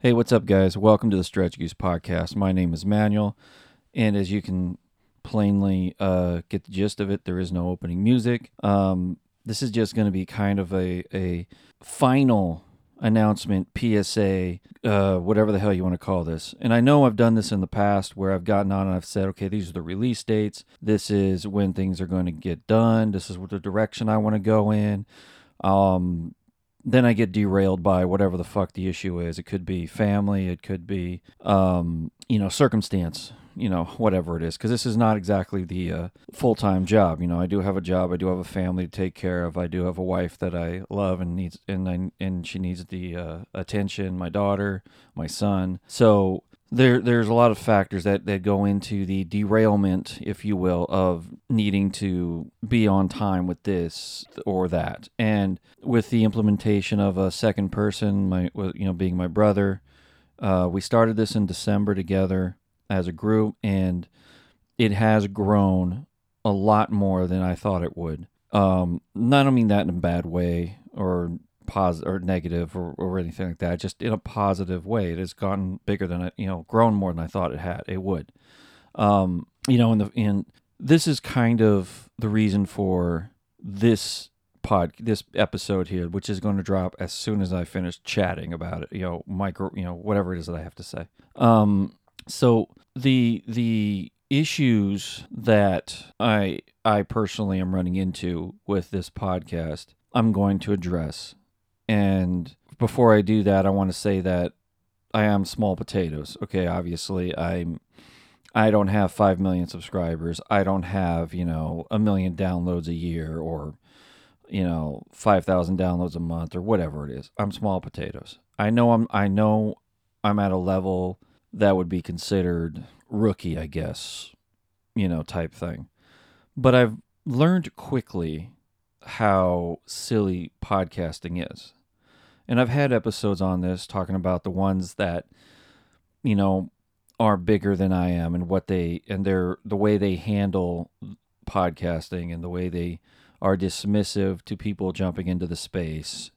Hey, what's up, guys? Welcome to the Stretch Goose Podcast. My name is Manuel, and as you can plainly uh, get the gist of it, there is no opening music. Um, this is just going to be kind of a, a final announcement, PSA, uh, whatever the hell you want to call this. And I know I've done this in the past where I've gotten on and I've said, okay, these are the release dates. This is when things are going to get done. This is what the direction I want to go in. Um, then I get derailed by whatever the fuck the issue is. It could be family, it could be, um, you know, circumstance, you know, whatever it is. Because this is not exactly the uh, full time job. You know, I do have a job, I do have a family to take care of, I do have a wife that I love and needs, and I, and she needs the uh, attention. My daughter, my son. So there there's a lot of factors that, that go into the derailment, if you will, of needing to be on time with this or that. And with the implementation of a second person, my you know being my brother, uh, we started this in December together as a group, and it has grown a lot more than I thought it would. Um, I don't mean that in a bad way or positive or negative or, or anything like that. Just in a positive way, it has gotten bigger than I, you know, grown more than I thought it had. It would, um, you know, in the in this is kind of the reason for this pod this episode here, which is going to drop as soon as I finish chatting about it. You know, micro, you know, whatever it is that I have to say. Um, so the the issues that I I personally am running into with this podcast, I'm going to address and before I do that, I want to say that I am small potatoes. Okay, obviously, I'm I don't have 5 million subscribers. I don't have, you know, a million downloads a year or you know, 5,000 downloads a month or whatever it is. I'm small potatoes. I know I'm I know I'm at a level that would be considered rookie, I guess, you know, type thing. But I've learned quickly how silly podcasting is and I've had episodes on this talking about the ones that you know are bigger than I am and what they and their the way they handle podcasting and the way they are dismissive to people jumping into the space,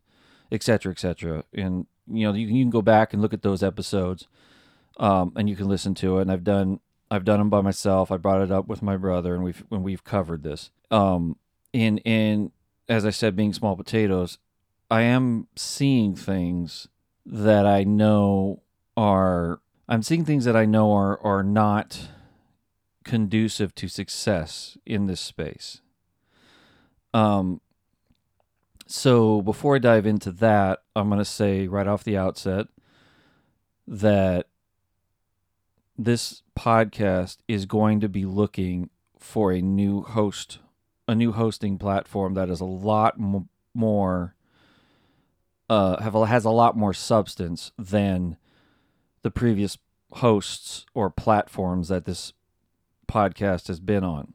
etc., etc. And you know you can, you can go back and look at those episodes, um, and you can listen to it. And I've done I've done them by myself. I brought it up with my brother, and we've when we've covered this. Um, and and as I said, being small potatoes, I am seeing things that I know are I'm seeing things that I know are are not conducive to success in this space. Um so before I dive into that, I'm going to say right off the outset that this podcast is going to be looking for a new host, a new hosting platform that is a lot m- more uh, have has a lot more substance than the previous hosts or platforms that this podcast has been on.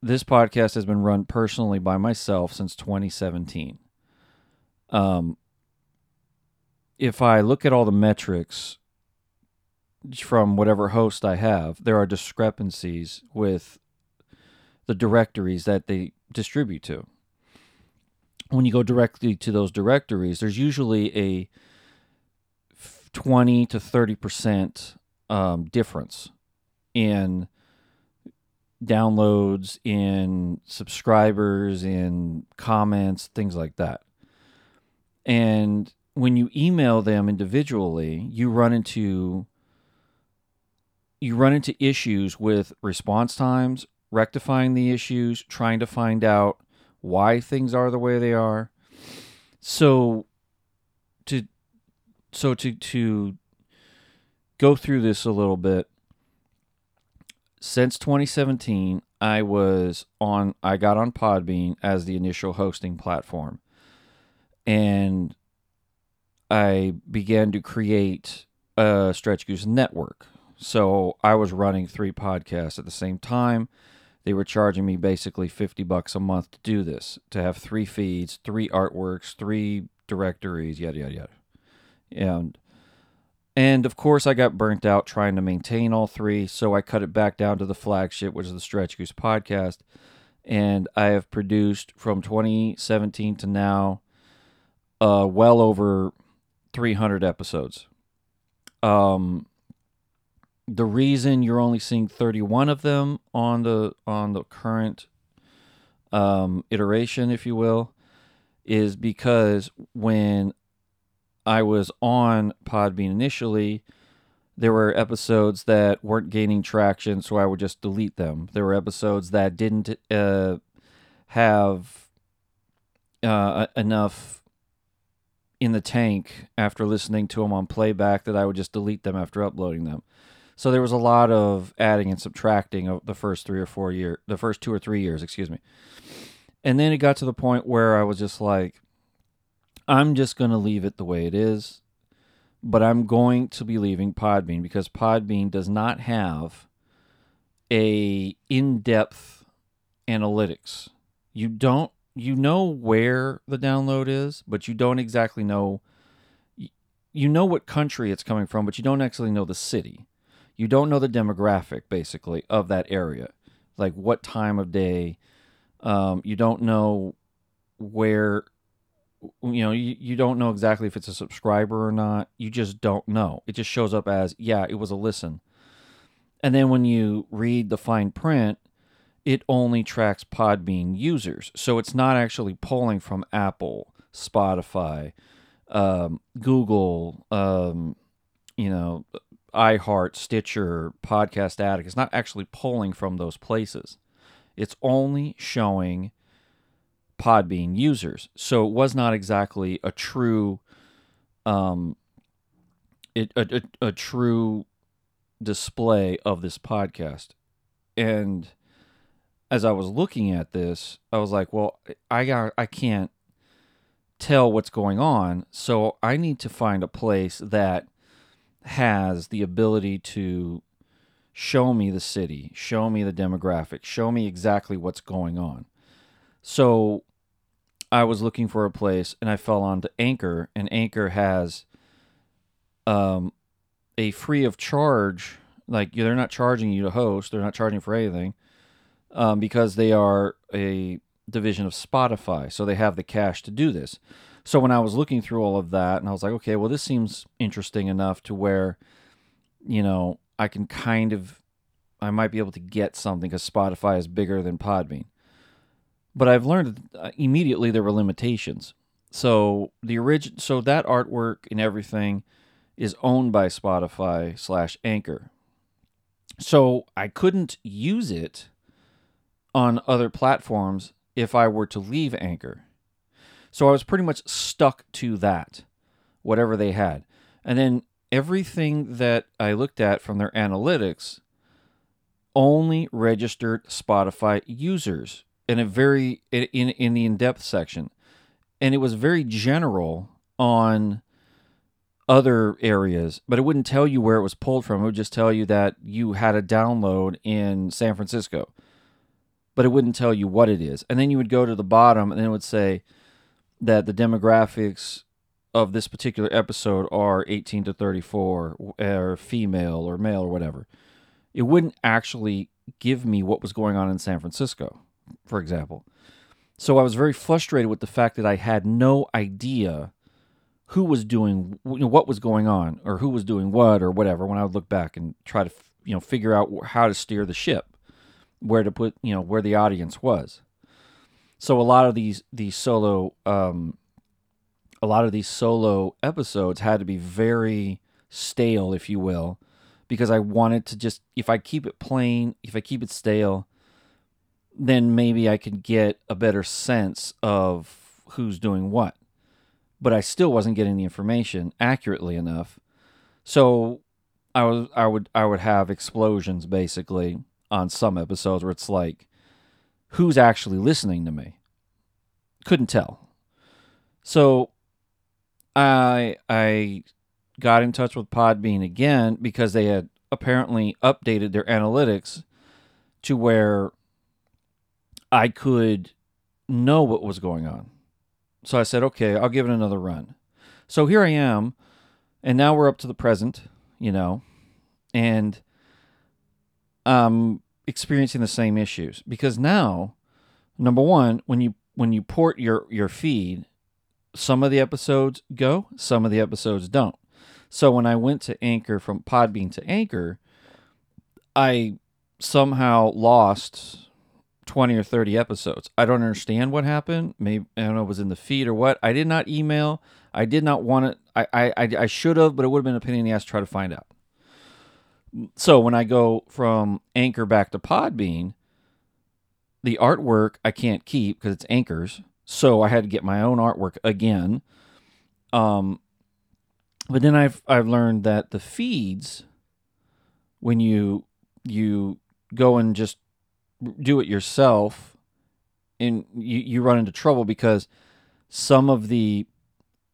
This podcast has been run personally by myself since 2017. Um, if I look at all the metrics from whatever host I have, there are discrepancies with the directories that they distribute to when you go directly to those directories, there's usually a 20 to 30 percent um, difference in downloads, in subscribers, in comments, things like that. And when you email them individually, you run into you run into issues with response times, rectifying the issues, trying to find out why things are the way they are. So to so to to go through this a little bit since 2017 I was on I got on Podbean as the initial hosting platform and I began to create a Stretch Goose network. So I was running three podcasts at the same time they were charging me basically 50 bucks a month to do this, to have three feeds, three artworks, three directories, yada, yada, yada. And, and of course, I got burnt out trying to maintain all three, so I cut it back down to the flagship, which is the Stretch Goose podcast. And I have produced from 2017 to now uh, well over 300 episodes. Um, the reason you're only seeing 31 of them on the on the current um, iteration, if you will, is because when I was on Podbean initially, there were episodes that weren't gaining traction, so I would just delete them. There were episodes that didn't uh, have uh, enough in the tank after listening to them on playback that I would just delete them after uploading them. So there was a lot of adding and subtracting of the first three or four year, the first two or three years, excuse me. And then it got to the point where I was just like, I'm just going to leave it the way it is, but I'm going to be leaving Podbean because Podbean does not have a in-depth analytics. You don't you know where the download is, but you don't exactly know you know what country it's coming from, but you don't actually know the city. You don't know the demographic basically of that area. Like what time of day. Um, you don't know where you know you, you don't know exactly if it's a subscriber or not. You just don't know. It just shows up as yeah it was a listen. And then when you read the fine print it only tracks podbean users. So it's not actually pulling from apple spotify um, google um, you know iheart stitcher podcast addict it's not actually pulling from those places it's only showing Podbean users. So it was not exactly a true um it, a, a, a true display of this podcast. And as I was looking at this, I was like, well, I got I can't tell what's going on, so I need to find a place that has the ability to show me the city, show me the demographics, show me exactly what's going on. So I was looking for a place and I fell onto Anchor, and Anchor has um, a free of charge, like they're not charging you to host, they're not charging for anything um, because they are a division of Spotify. So they have the cash to do this. So when I was looking through all of that, and I was like, okay, well, this seems interesting enough to where, you know, I can kind of I might be able to get something because Spotify is bigger than Podbean. But I've learned uh, immediately there were limitations. So the origin, so that artwork and everything is owned by Spotify slash Anchor. So I couldn't use it on other platforms if I were to leave Anchor. So I was pretty much stuck to that, whatever they had. And then everything that I looked at from their analytics only registered Spotify users in a very in in the in-depth section. And it was very general on other areas, but it wouldn't tell you where it was pulled from. It would just tell you that you had a download in San Francisco. But it wouldn't tell you what it is. And then you would go to the bottom and it would say that the demographics of this particular episode are 18 to 34 or female or male or whatever. It wouldn't actually give me what was going on in San Francisco, for example. So I was very frustrated with the fact that I had no idea who was doing you know, what was going on or who was doing what or whatever when I would look back and try to you know figure out how to steer the ship, where to put you know where the audience was. So a lot of these these solo um, a lot of these solo episodes had to be very stale, if you will, because I wanted to just, if I keep it plain, if I keep it stale, then maybe I could get a better sense of who's doing what. But I still wasn't getting the information accurately enough. So I was I would I would have explosions basically on some episodes where it's like who's actually listening to me? Couldn't tell. So I I got in touch with Podbean again because they had apparently updated their analytics to where I could know what was going on. So I said, okay, I'll give it another run. So here I am, and now we're up to the present, you know, and I'm experiencing the same issues because now, number one, when you when you port your your feed some of the episodes go, some of the episodes don't. So when I went to Anchor from Podbean to Anchor, I somehow lost 20 or 30 episodes. I don't understand what happened. Maybe I don't know it was in the feed or what. I did not email. I did not want it. I I I, should have, but it would have been a pain in the ass to try to find out. So when I go from Anchor back to Podbean, the artwork I can't keep because it's Anchor's. So I had to get my own artwork again. Um, but then I've I've learned that the feeds, when you you go and just do it yourself, and you you run into trouble because some of the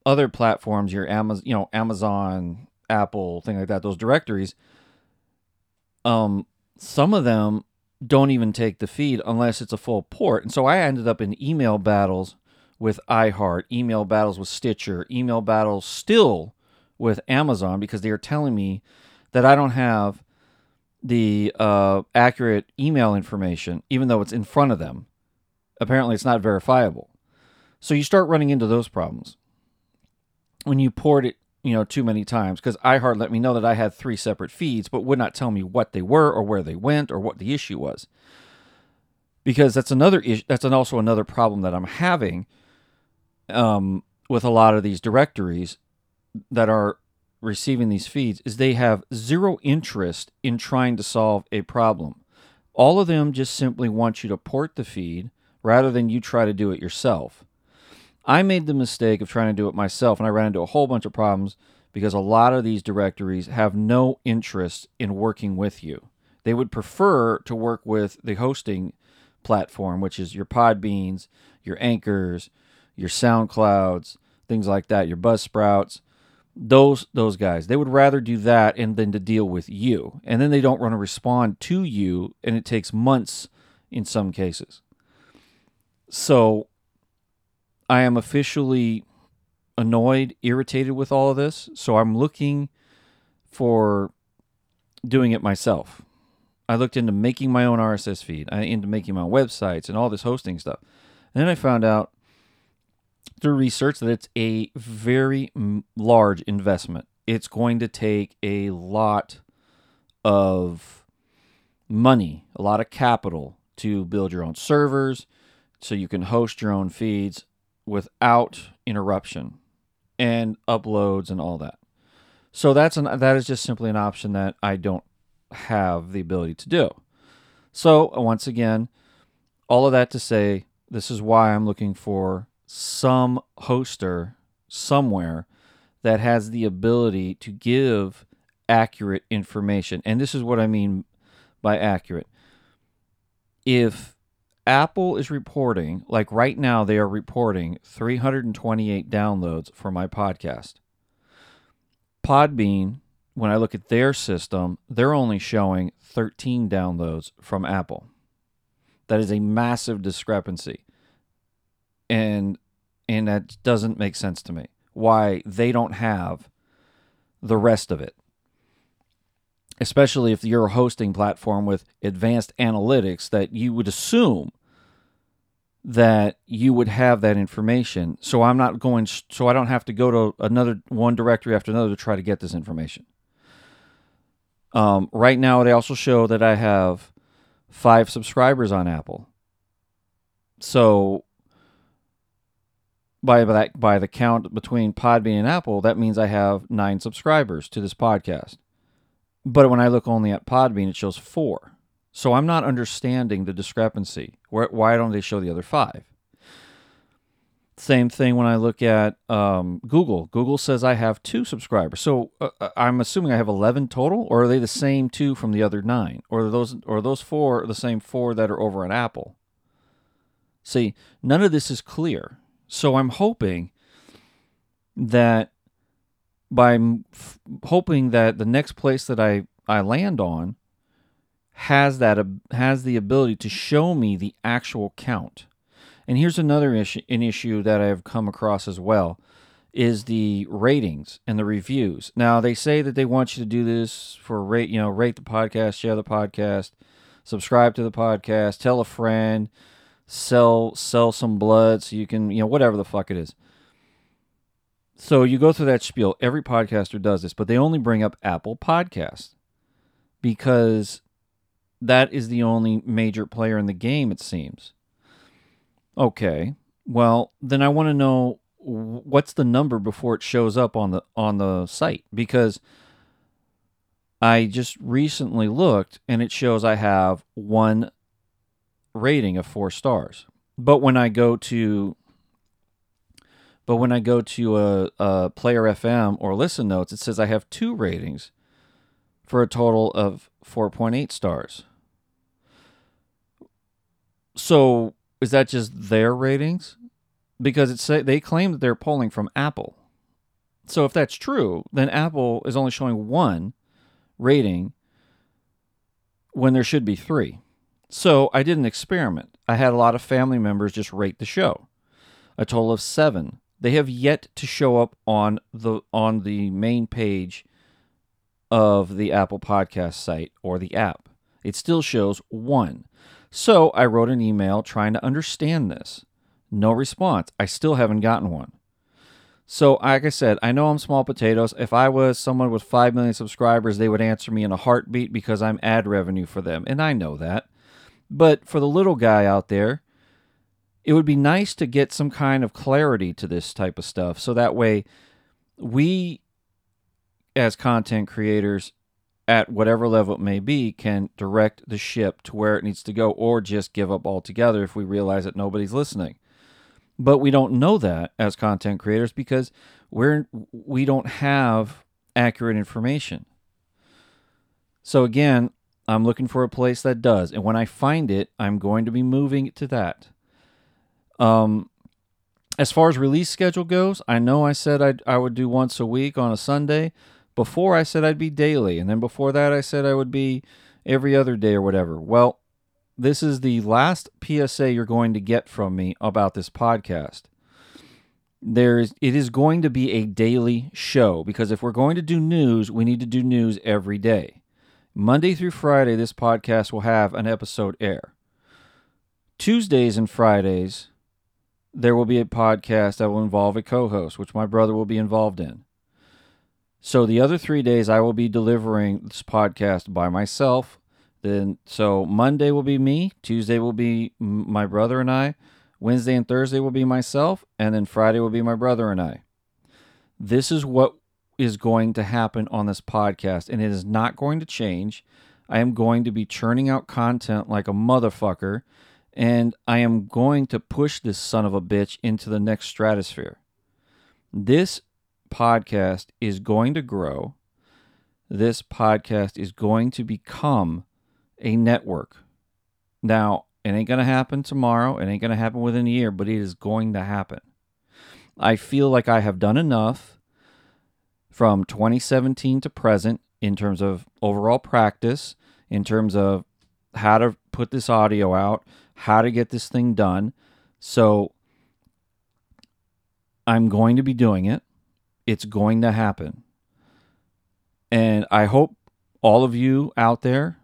other platforms, your Amazon, you know, Amazon, Apple, thing like that, those directories, um, some of them don't even take the feed unless it's a full port. And so I ended up in email battles with iHeart, email battles with Stitcher, email battles still with Amazon because they are telling me that I don't have the uh, accurate email information, even though it's in front of them. Apparently, it's not verifiable. So you start running into those problems when you port it you know, too many times because iHeart let me know that I had three separate feeds, but would not tell me what they were or where they went or what the issue was. Because that's another issue. That's an, also another problem that I'm having um, with a lot of these directories that are receiving these feeds is they have zero interest in trying to solve a problem. All of them just simply want you to port the feed rather than you try to do it yourself. I made the mistake of trying to do it myself, and I ran into a whole bunch of problems because a lot of these directories have no interest in working with you. They would prefer to work with the hosting platform, which is your Podbeans, your Anchors, your SoundClouds, things like that, your Buzzsprouts. Those those guys, they would rather do that and than to deal with you. And then they don't want to respond to you, and it takes months in some cases. So I am officially annoyed, irritated with all of this. So I'm looking for doing it myself. I looked into making my own RSS feed, I into making my own websites and all this hosting stuff. And then I found out through research that it's a very large investment. It's going to take a lot of money, a lot of capital to build your own servers so you can host your own feeds without interruption and uploads and all that. So that's an that is just simply an option that I don't have the ability to do. So once again, all of that to say, this is why I'm looking for some hoster somewhere that has the ability to give accurate information. And this is what I mean by accurate. If Apple is reporting, like right now, they are reporting 328 downloads for my podcast. Podbean, when I look at their system, they're only showing 13 downloads from Apple. That is a massive discrepancy. And and that doesn't make sense to me. Why they don't have the rest of it. Especially if you're a hosting platform with advanced analytics that you would assume that you would have that information. So I'm not going, so I don't have to go to another one directory after another to try to get this information. Um, right now, they also show that I have five subscribers on Apple. So by that by the count between Podbean and Apple, that means I have nine subscribers to this podcast. But when I look only at Podbean, it shows four. So I'm not understanding the discrepancy. Why don't they show the other five? Same thing when I look at um, Google. Google says I have two subscribers. So uh, uh I'm assuming I have 11 total, or are they the same two from the other nine? Or are those, or those four the same four that are over on Apple? See, none of this is clear. So I'm hoping that by f- hoping that the next place that I, I land on has that has the ability to show me the actual count. And here's another issue, an issue that I've come across as well is the ratings and the reviews. Now they say that they want you to do this for rate, you know, rate the podcast, share the podcast, subscribe to the podcast, tell a friend, sell sell some blood so you can, you know, whatever the fuck it is. So you go through that spiel. Every podcaster does this, but they only bring up Apple Podcast because that is the only major player in the game, it seems. Okay. Well, then I want to know what's the number before it shows up on the on the site because I just recently looked and it shows I have one rating of 4 stars. But when I go to but when I go to a, a Player FM or Listen Notes, it says I have two ratings for a total of 4.8 stars. So is that just their ratings? Because it's they claim that they're polling from Apple. So if that's true, then Apple is only showing one rating when there should be three. So I did an experiment. I had a lot of family members just rate the show. A total of seven. They have yet to show up on the on the main page of the Apple Podcast site or the app. It still shows one. So I wrote an email trying to understand this. No response. I still haven't gotten one. So, like I said, I know I'm small potatoes. If I was someone with 5 million subscribers, they would answer me in a heartbeat because I'm ad revenue for them. And I know that. But for the little guy out there, it would be nice to get some kind of clarity to this type of stuff. So that way, we as content creators at whatever level it may be, can direct the ship to where it needs to go or just give up altogether if we realize that nobody's listening. But we don't know that as content creators because we're we don't have accurate information. So again, I'm looking for a place that does, and when I find it, I'm going to be moving to that. Um, as far as release schedule goes, I know I said I'd, I would do once a week on a Sunday. Before I said I'd be daily, and then before that I said I would be every other day or whatever. Well, this is the last PSA you're going to get from me about this podcast. There's it is going to be a daily show because if we're going to do news, we need to do news every day. Monday through Friday this podcast will have an episode air. Tuesdays and Fridays there will be a podcast that will involve a co-host, which my brother will be involved in. So the other three days I will be delivering this podcast by myself. Then so Monday will be me, Tuesday will be my brother and I, Wednesday and Thursday will be myself, and then Friday will be my brother and I. This is what is going to happen on this podcast, and it is not going to change. I am going to be churning out content like a motherfucker, and I am going to push this son of a bitch into the next stratosphere. This podcast is going to grow. This podcast is going to become a network. Now, it ain't going to happen tomorrow. It ain't going to happen within a year, but it is going to happen. I feel like I have done enough from 2017 to present in terms of overall practice, in terms of how to put this audio out, how to get this thing done. So I'm going to be doing it. It's going to happen. And I hope all of you out there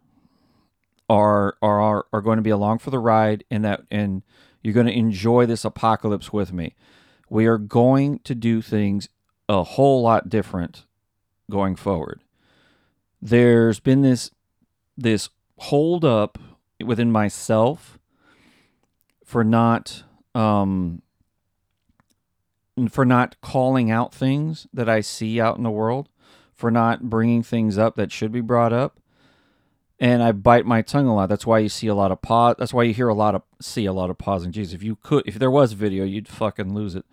are are are going to be along for the ride and that and you're going to enjoy this apocalypse with me. We are going to do things a whole lot different going forward. There's been this this hold up within myself for not um for not calling out things that I see out in the world, for not bringing things up that should be brought up. And I bite my tongue a lot. That's why you see a lot of pause. That's why you hear a lot of see a lot of pausing. Jeez, if you could, if there was video, you'd fucking lose it.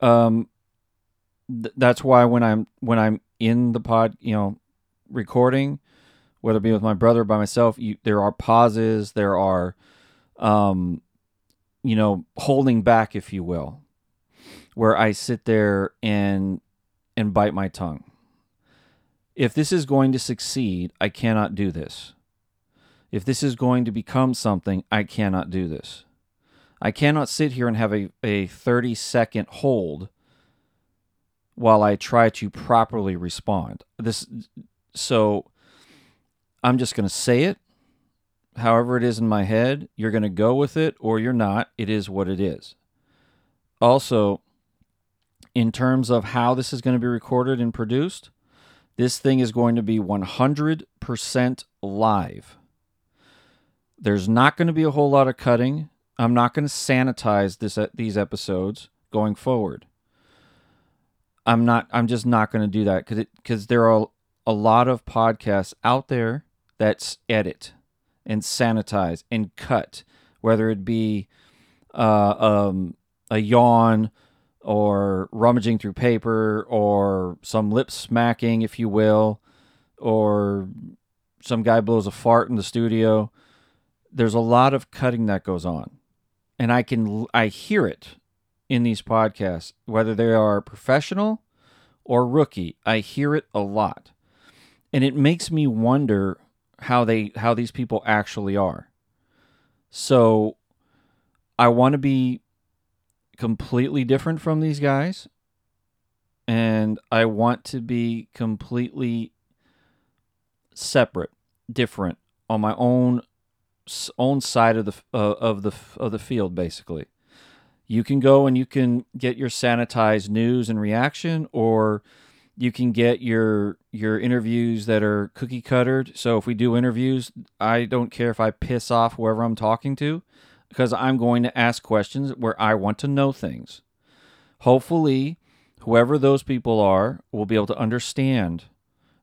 Um, th- that's why when I'm when I'm in the pod, you know, recording, whether it be with my brother or by myself, you, there are pauses. There are, um, you know, holding back, if you will where I sit there and and bite my tongue. If this is going to succeed, I cannot do this. If this is going to become something, I cannot do this. I cannot sit here and have a, a 30 second hold while I try to properly respond. This so I'm just going to say it however it is in my head. You're going to go with it or you're not. It is what it is. Also, in terms of how this is going to be recorded and produced, this thing is going to be 100% live. There's not going to be a whole lot of cutting. I'm not going to sanitize this uh, these episodes going forward. I'm not I'm just not going to do that cuz cuz there are a lot of podcasts out there that's edit and sanitize and cut whether it be uh, um, a yawn or rummaging through paper or some lip smacking, if you will, or some guy blows a fart in the studio. There's a lot of cutting that goes on. And I can I hear it in these podcasts, whether they are professional or rookie. I hear it a lot. And it makes me wonder how they how these people actually are. So I want to be completely different from these guys and I want to be completely separate, different on my own own side of the uh, of the of the field basically. You can go and you can get your sanitized news and reaction or you can get your your interviews that are cookie cuttered. So if we do interviews, I don't care if I piss off whoever I'm talking to because I'm going to ask questions where I want to know things. Hopefully, whoever those people are will be able to understand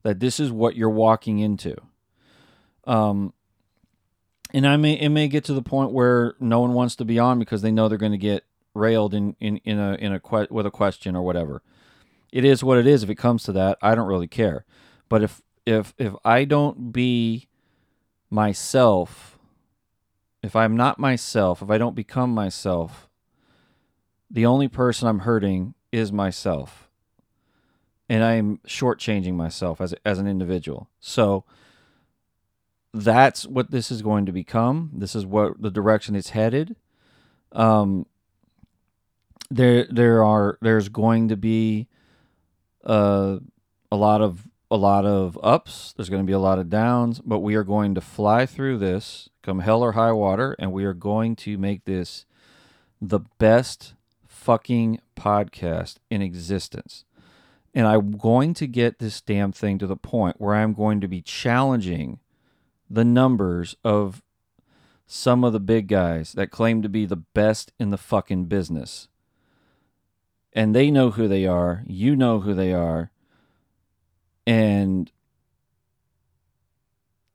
that this is what you're walking into. Um, and I may it may get to the point where no one wants to be on because they know they're going to get railed in in in a in a que- with a question or whatever. It is what it is. If it comes to that, I don't really care. But if if if I don't be myself if I'm not myself, if I don't become myself, the only person I'm hurting is myself. And I'm shortchanging myself as, as an individual. So that's what this is going to become. This is what the direction it's headed. Um, there, there are, there's going to be uh, a lot of a lot of ups, there's going to be a lot of downs, but we are going to fly through this come hell or high water, and we are going to make this the best fucking podcast in existence. And I'm going to get this damn thing to the point where I'm going to be challenging the numbers of some of the big guys that claim to be the best in the fucking business. And they know who they are. You know who they are and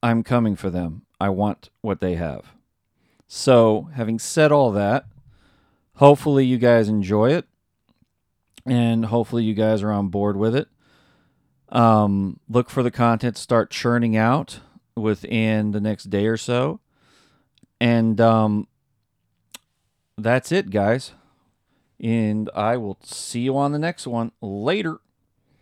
I'm coming for them. I want what they have. So, having said all that, hopefully you guys enjoy it and hopefully you guys are on board with it. Um, look for the content to start churning out within the next day or so. And um, that's it, guys. And I will see you on the next one. Later.